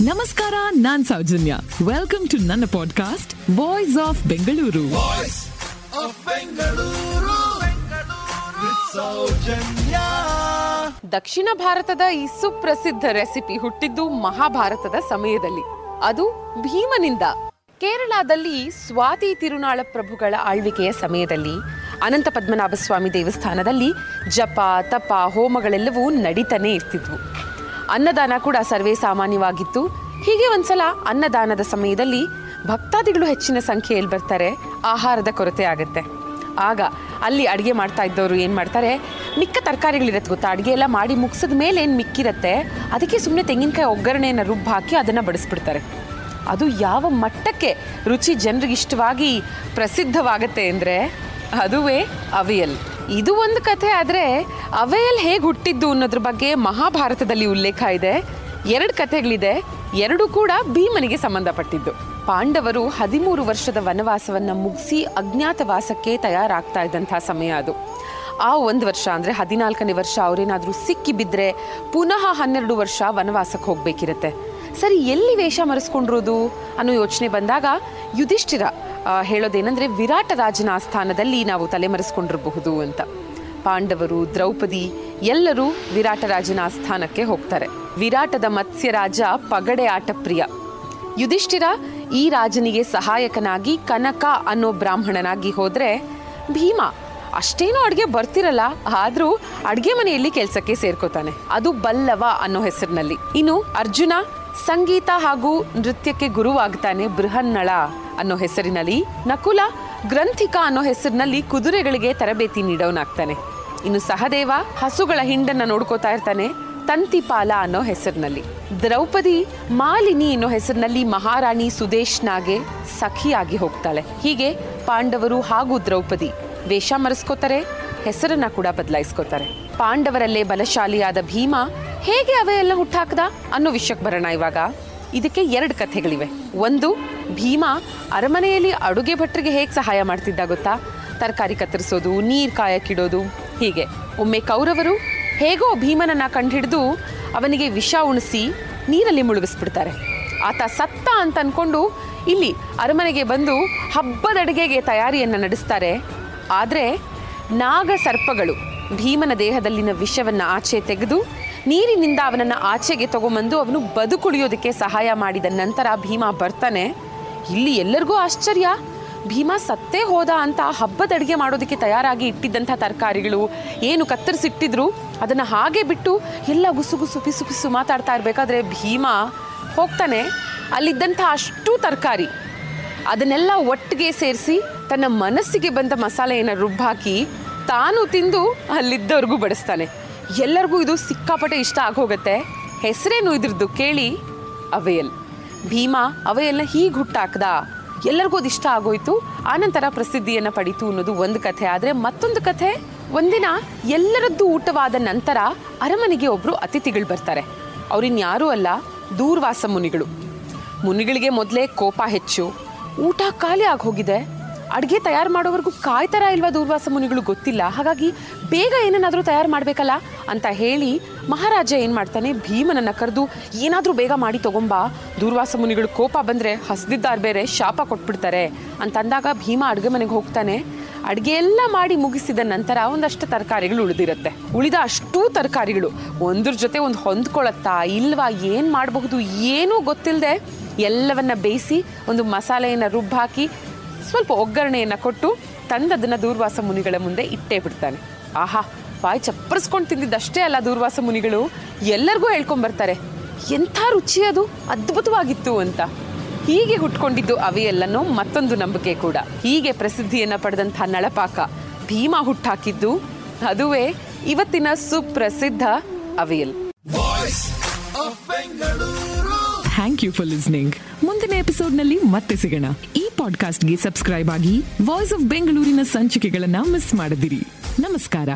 ನಮಸ್ಕಾರ ನಾನ್ Soujanya. Welcome to ನನ್ನ ಪಾಡ್ಕಾಸ್ಟ್ ವಾಯ್ಸ್ ಆಫ್ ಬೆಂಗಳೂರು ದಕ್ಷಿಣ ಭಾರತದ ಈ ಸುಪ್ರಸಿದ್ಧ ರೆಸಿಪಿ ಹುಟ್ಟಿದ್ದು ಮಹಾಭಾರತದ ಸಮಯದಲ್ಲಿ. ಅದು ಭೀಮನಿಂದ. ಕೇರಳದಲ್ಲಿ ಸ್ವಾತಿ ತಿರುನಾಳ ಪ್ರಭುಗಳ ಆಳ್ವಿಕೆಯ ಸಮಯದಲ್ಲಿ ಅನಂತ ಪದ್ಮನಾಭ ಸ್ವಾಮಿ ದೇವಸ್ಥಾನದಲ್ಲಿ ಜಪ ತಪ ಹೋಮಗಳೆಲ್ಲವೂ ನಡೀತಾನೆ ಇರ್ತಿದ್ವು. ಅನ್ನದಾನ ಕೂಡ ಸರ್ವೇ ಸಾಮಾನ್ಯವಾಗಿತ್ತು. ಹೀಗೆ ಒಂದ್ಸಲ ಅನ್ನದಾನದ ಸಮಯದಲ್ಲಿ ಭಕ್ತಾದಿಗಳು ಹೆಚ್ಚಿನ ಸಂಖ್ಯೆಯಲ್ಲಿ ಬರ್ತಾರೆ, ಆಹಾರದ ಕೊರತೆ ಆಗುತ್ತೆ. ಆಗ ಅಲ್ಲಿ ಅಡುಗೆ ಮಾಡ್ತಾ ಇದ್ದವರು ಏನು ಮಾಡ್ತಾರೆ, ಮಿಕ್ಕ ತರಕಾರಿಗಳಿರತ್ತೆ ಗೊತ್ತಾ? ಅಡುಗೆ ಎಲ್ಲ ಮಾಡಿ ಮುಗಿಸಿದ ಮೇಲೆ ಏನು ಮಿಕ್ಕಿರತ್ತೆ, ಅದಕ್ಕೆ ಸುಮ್ಮನೆ ತೆಂಗಿನಕಾಯಿ ಒಗ್ಗರಣೆಯನ್ನು ರುಬ್ಬು ಹಾಕಿ ಅದನ್ನು ಬಡಿಸ್ಬಿಡ್ತಾರೆ. ಅದು ಯಾವ ಮಟ್ಟಕ್ಕೆ ರುಚಿ ಜನರಿಗೆ ಇಷ್ಟವಾಗಿ ಪ್ರಸಿದ್ಧವಾಗತ್ತೆ ಅಂದರೆ, ಅದುವೇ ಅವಿಯಲ್. ಇದು ಒಂದು ಕಥೆ, ಆದರೆ ಅವೆಯಲ್ ಹೇಗೆ ಹುಟ್ಟಿದ್ದು ಅನ್ನೋದ್ರ ಬಗ್ಗೆ ಮಹಾಭಾರತದಲ್ಲಿ ಉಲ್ಲೇಖ ಇದೆ. ಎರಡು ಕಥೆಗಳಿದೆ, ಎರಡು ಕೂಡ ಭೀಮನಿಗೆ ಸಂಬಂಧಪಟ್ಟಿದ್ದು. ಪಾಂಡವರು ಹದಿಮೂರು ವರ್ಷದ ವನವಾಸವನ್ನು ಮುಗಿಸಿ ಅಜ್ಞಾತವಾಸಕ್ಕೆ ತಯಾರಾಗ್ತಾ ಇದ್ದಂಥ ಸಮಯ ಅದು. ಆ ಒಂದು ವರ್ಷ ಅಂದರೆ ಹದಿನಾಲ್ಕನೇ ವರ್ಷ ಅವರೇನಾದರೂ ಸಿಕ್ಕಿ ಬಿದ್ದರೆ ಪುನಃ ಹನ್ನೆರಡು ವರ್ಷ ವನವಾಸಕ್ಕೆ ಹೋಗಬೇಕಿರುತ್ತೆ. ಸರಿ, ಎಲ್ಲಿ ವೇಷ ಮರೆಸ್ಕೊಂಡಿರೋದು ಅನ್ನೋ ಯೋಚನೆ ಬಂದಾಗ ಯುಧಿಷ್ಠಿರ ಹೇಳೋದೇನೆಂದ್ರೆ ವಿರಾಟ ರಾಜನ ಆಸ್ಥಾನದಲ್ಲಿ ನಾವು ತಲೆಮರೆಸ್ಕೊಂಡಿರಬಹುದು ಅಂತ. ಪಾಂಡವರು, ದ್ರೌಪದಿ ಎಲ್ಲರೂ ವಿರಾಟ ರಾಜನ ಆಸ್ಥಾನಕ್ಕೆ ಹೋಗ್ತಾರೆ. ವಿರಾಟದ ಮತ್ಸ್ಯರಾಜ ಪಗಡೆ ಆಟ ಪ್ರಿಯ ಯುಧಿಷ್ಠಿರ ಈ ರಾಜನಿಗೆ ಸಹಾಯಕನಾಗಿ ಕನಕ ಅನ್ನೋ ಬ್ರಾಹ್ಮಣನಾಗಿ ಹೋದ್ರೆ ಭೀಮ ಅಷ್ಟೇನೋ ಅಡುಗೆ ಬರ್ತಿರಲ್ಲ, ಆದರೂ ಅಡುಗೆ ಮನೆಯಲ್ಲಿ ಕೆಲಸಕ್ಕೆ ಸೇರ್ಕೋತಾನೆ. ಅದು ಬಲ್ಲವ ಅನ್ನೋ ಹೆಸರಿನಲ್ಲಿ. ಇನ್ನು ಅರ್ಜುನ ಸಂಗೀತ ಹಾಗೂ ನೃತ್ಯಕ್ಕೆ ಗುರುವಾಗ್ತಾನೆ ಬೃಹನ್ನಳ. ಅನ್ನೋ ಹೆಸರಿನಲ್ಲಿ ನಕುಲ ಗ್ರಂಥಿಕ ಅನ್ನೋ ಹೆಸರಿನಲ್ಲಿ ಕುದುರೆಗಳಿಗೆ ತರಬೇತಿ ನೀಡೋನಾಗ್ತಾನೆ ಇನ್ನು ಸಹದೇವ ಹಸುಗಳ ಹಿಂಡನ್ನ ನೋಡ್ಕೋತಾ ಇರ್ತಾನೆ ತಂತಿಪಾಲ ಅನ್ನೋ ಹೆಸರಿನಲ್ಲಿ. ದ್ರೌಪದಿ ಮಾಲಿನಿ ಅನ್ನೋ ಹೆಸರಿನಲ್ಲಿ ಮಹಾರಾಣಿ ಸುದೇಶ್ನಾಗೆ ಸಖಿಯಾಗಿ ಹೋಗ್ತಾಳೆ. ಹೀಗೆ ಪಾಂಡವರು ಹಾಗೂ ದ್ರೌಪದಿ ವೇಷ ಮರೆಸ್ಕೋತಾರೆ, ಹೆಸರನ್ನ ಕೂಡ ಬದಲಾಯಿಸ್ಕೋತಾರೆ. ಪಾಂಡವರಲ್ಲೇ ಬಲಶಾಲಿಯಾದ ಭೀಮ ಹೇಗೆ ಅವೆಲ್ಲ ಹುಟ್ಟಾಕ್ದ ಅನ್ನೋ ವಿಷಯಕ್ಕೆ ಬರೋಣ ಇವಾಗ. ಇದಕ್ಕೆ ಎರಡು ಕಥೆಗಳಿವೆ. ಒಂದು, ಭೀಮ ಅರಮನೆಯಲ್ಲಿ ಅಡುಗೆ ಭಟ್ರಿಗೆ ಹೇಗೆ ಸಹಾಯ ಮಾಡ್ತಿದ್ದ ಗೊತ್ತಾ? ತರಕಾರಿ ಕತ್ತರಿಸೋದು, ನೀರು ಕಾಯಕ್ಕಿಡೋದು, ಹೀಗೆ. ಒಮ್ಮೆ ಕೌರವರು ಹೇಗೋ ಭೀಮನನ್ನು ಕಂಡುಹಿಡಿದು ಅವನಿಗೆ ವಿಷ ಉಣಿಸಿ ನೀರಲ್ಲಿ ಮುಳುಗಿಸ್ಬಿಡ್ತಾರೆ. ಆತ ಸತ್ತ ಅಂತ ಅಂದ್ಕೊಂಡು ಇಲ್ಲಿ ಅರಮನೆಗೆ ಬಂದು ಹಬ್ಬದ ಅಡುಗೆಗೆ ತಯಾರಿಯನ್ನು ನಡೆಸ್ತಾರೆ. ಆದರೆ ನಾಗ ಸರ್ಪಗಳು ಭೀಮನ ದೇಹದಲ್ಲಿನ ವಿಷವನ್ನು ಆಚೆ ತೆಗೆದು ನೀರಿನಿಂದ ಅವನನ್ನು ಆಚೆಗೆ ತಗೊಂಬಂದು ಅವನು ಬದುಕುಳಿಯೋದಕ್ಕೆ ಸಹಾಯ ಮಾಡಿದ ನಂತರ ಭೀಮ ಬರ್ತಾನೆ. ಇಲ್ಲಿ ಎಲ್ಲರಿಗೂ ಆಶ್ಚರ್ಯ. ಭೀಮ ಸತ್ತೇ ಹೋದ ಅಂತ ಹಬ್ಬದ ಅಡುಗೆ ಮಾಡೋದಕ್ಕೆ ತಯಾರಾಗಿ ಇಟ್ಟಿದ್ದಂಥ ತರಕಾರಿಗಳು ಏನು ಕತ್ತರಿಸಿಟ್ಟಿದ್ರು? ಅದನ್ನು ಹಾಗೆ ಬಿಟ್ಟು ಎಲ್ಲ ಗುಸುಗುಸು ಗುಸು ಪಿಸು ಪಿಸು ಮಾತಾಡ್ತಾ ಇರಬೇಕಾದ್ರೆ ಭೀಮ ಹೋಗ್ತಾನೆ. ಅಲ್ಲಿದ್ದಂಥ ಅಷ್ಟು ತರಕಾರಿ. ಅದನ್ನೆಲ್ಲ ಒಟ್ಟಿಗೆ ಸೇರಿಸಿ ತನ್ನ ಮನಸ್ಸಿಗೆ ಬಂದ ಮಸಾಲೆಯನ್ನು ರುಬ್ಬಾಕಿ ತಾನು ತಿಂದು ಅಲ್ಲಿದ್ದವ್ರಿಗೂ ಬಡಿಸ್ತಾನೆ. ಎಲ್ಲರಿಗೂ ಇದು ಸಿಕ್ಕಾಪಟ್ಟೆ ಇಷ್ಟ ಆಗೋಗತ್ತೆ. ಹೆಸರೇನು ಇದ್ರದ್ದು ಕೇಳಿ, ಅವೆಯಲ್. ಭೀಮಾ, ಅವೆಯಲ್ನ ಹೀಗೆ ಹುಟ್ಟಾಕ್ದ. ಎಲ್ಲರಿಗೂ ಅದು ಇಷ್ಟ ಆಗೋಯ್ತು. ಆನಂತರ ಪ್ರಸಿದ್ಧಿಯನ್ನು ಪಡೀತು ಅನ್ನೋದು ಒಂದು ಕಥೆ. ಆದರೆ ಮತ್ತೊಂದು ಕಥೆ, ಒಂದಿನ ಎಲ್ಲರದ್ದು ಊಟವಾದ ನಂತರ ಅರಮನೆಗೆ ಒಬ್ಬರು ಅತಿಥಿಗಳು ಬರ್ತಾರೆ. ಅವರಿನ್ಯಾರೂ ಅಲ್ಲ, ದೂರ್ವಾಸ ಮುನಿಗಳು. ಮುನಿಗಳಿಗೆ ಮೊದಲೇ ಕೋಪ ಹೆಚ್ಚು. ಊಟ ಖಾಲಿ ಆಗಿ ಹೋಗಿದೆ ಅಡುಗೆ ತಯಾರು ಮಾಡೋವರೆಗೂ ಕಾಯ್ತಾರ ಇಲ್ವಾ ದೂರ್ವಾಸ ಮುನಿಗಳು ಗೊತ್ತಿಲ್ಲ. ಹಾಗಾಗಿ ಬೇಗ ಏನನ್ನಾದರೂ ತಯಾರು ಮಾಡಬೇಕಲ್ಲ ಅಂತ ಹೇಳಿ ಮಹಾರಾಜ ಏನು ಮಾಡ್ತಾನೆ? ಭೀಮನನ್ನು ಕರೆದು, ಏನಾದರೂ ಬೇಗ ಮಾಡಿ ತಗೊಂಬಾ. ದೂರ್ವಾಸ ಮುನಿಗಳು ಕೋಪ ಬಂದರೆ ಹಸ್ದಿದ್ದಾರ್ ಬೇರೆ, ಶಾಪ ಕೊಟ್ಬಿಡ್ತಾರೆ. ಅಂತಂದಾಗ ಭೀಮ ಅಡುಗೆ ಮನೆಗೆ ಹೋಗ್ತಾನೆ. ಅಡುಗೆ ಎಲ್ಲ ಮಾಡಿ ಮುಗಿಸಿದ ನಂತರ ಒಂದಷ್ಟು ತರಕಾರಿಗಳು ಉಳಿದಿರುತ್ತೆ. ಉಳಿದ ಅಷ್ಟೂ ತರಕಾರಿಗಳು. ಒಂದ್ರ ಜೊತೆ ಒಂದು ಹೊಂದ್ಕೊಳತ್ತಾ ಇಲ್ವಾ, ಏನು ಮಾಡಬಹುದು, ಏನೂ ಗೊತ್ತಿಲ್ಲದೆ ಎಲ್ಲವನ್ನ ಬೇಯಿಸಿ ಒಂದು ಮಸಾಲೆಯನ್ನು ರುಬ್ಬಾಕಿ ಸ್ವಲ್ಪ ಒಗ್ಗರಣೆಯನ್ನು ಕೊಟ್ಟು ತಂದದನ್ನು ದೂರ್ವಾಸ ಮುನಿಗಳ ಮುಂದೆ ಇಟ್ಟೇ ಬಿಡ್ತಾನೆ. ಆಹಾ ಬಾಯಿ ಚಪ್ಪರಿಸ್ಕೊಂಡು ತಿಂದಿದ್ದಷ್ಟೇ ಅಲ್ಲ ದೂರ್ವಾಸ ಮುನಿಗಳು. ಎಲ್ಲರಿಗೂ ಹೇಳ್ಕೊಂಬರ್ತಾರೆ ಎಂಥ ರುಚಿ ಅದು ಅದ್ಭುತವಾಗಿತ್ತು ಅಂತ. ಹೀಗೆ ಹುಟ್ಕೊಂಡಿದ್ದು ಅವೆಯಲ್ಲನೋ ಮತ್ತೊಂದು ನಂಬಿಕೆ ಕೂಡ. ಹೀಗೆ ಪ್ರಸಿದ್ಧಿಯನ್ನು ಪಡೆದಂಥ ನಳಪಾಕ ಭೀಮ ಹುಟ್ಟಾಕಿದ್ದು ಅದುವೇ ಇವತ್ತಿನ ಸುಪ್ರಸಿದ್ಧ avial. Thank you for listening ಮುಂದಿನ ಎಪಿಸೋಡ್ನಲ್ಲಿ ಮತ್ತೆ ಸಿಗೋಣ. ಈ ಪಾಡ್ಕಾಸ್ಟ್ಗೆ ಸಬ್ಸ್ಕ್ರೈಬ್ ಆಗಿ ವಾಯ್ಸ್ ಆಫ್ ಬೆಂಗಳೂರಿನ ಸಂಚಿಕೆಗಳನ್ನ ಮಿಸ್ ಮಾಡದಿರಿ. ನಮಸ್ಕಾರ.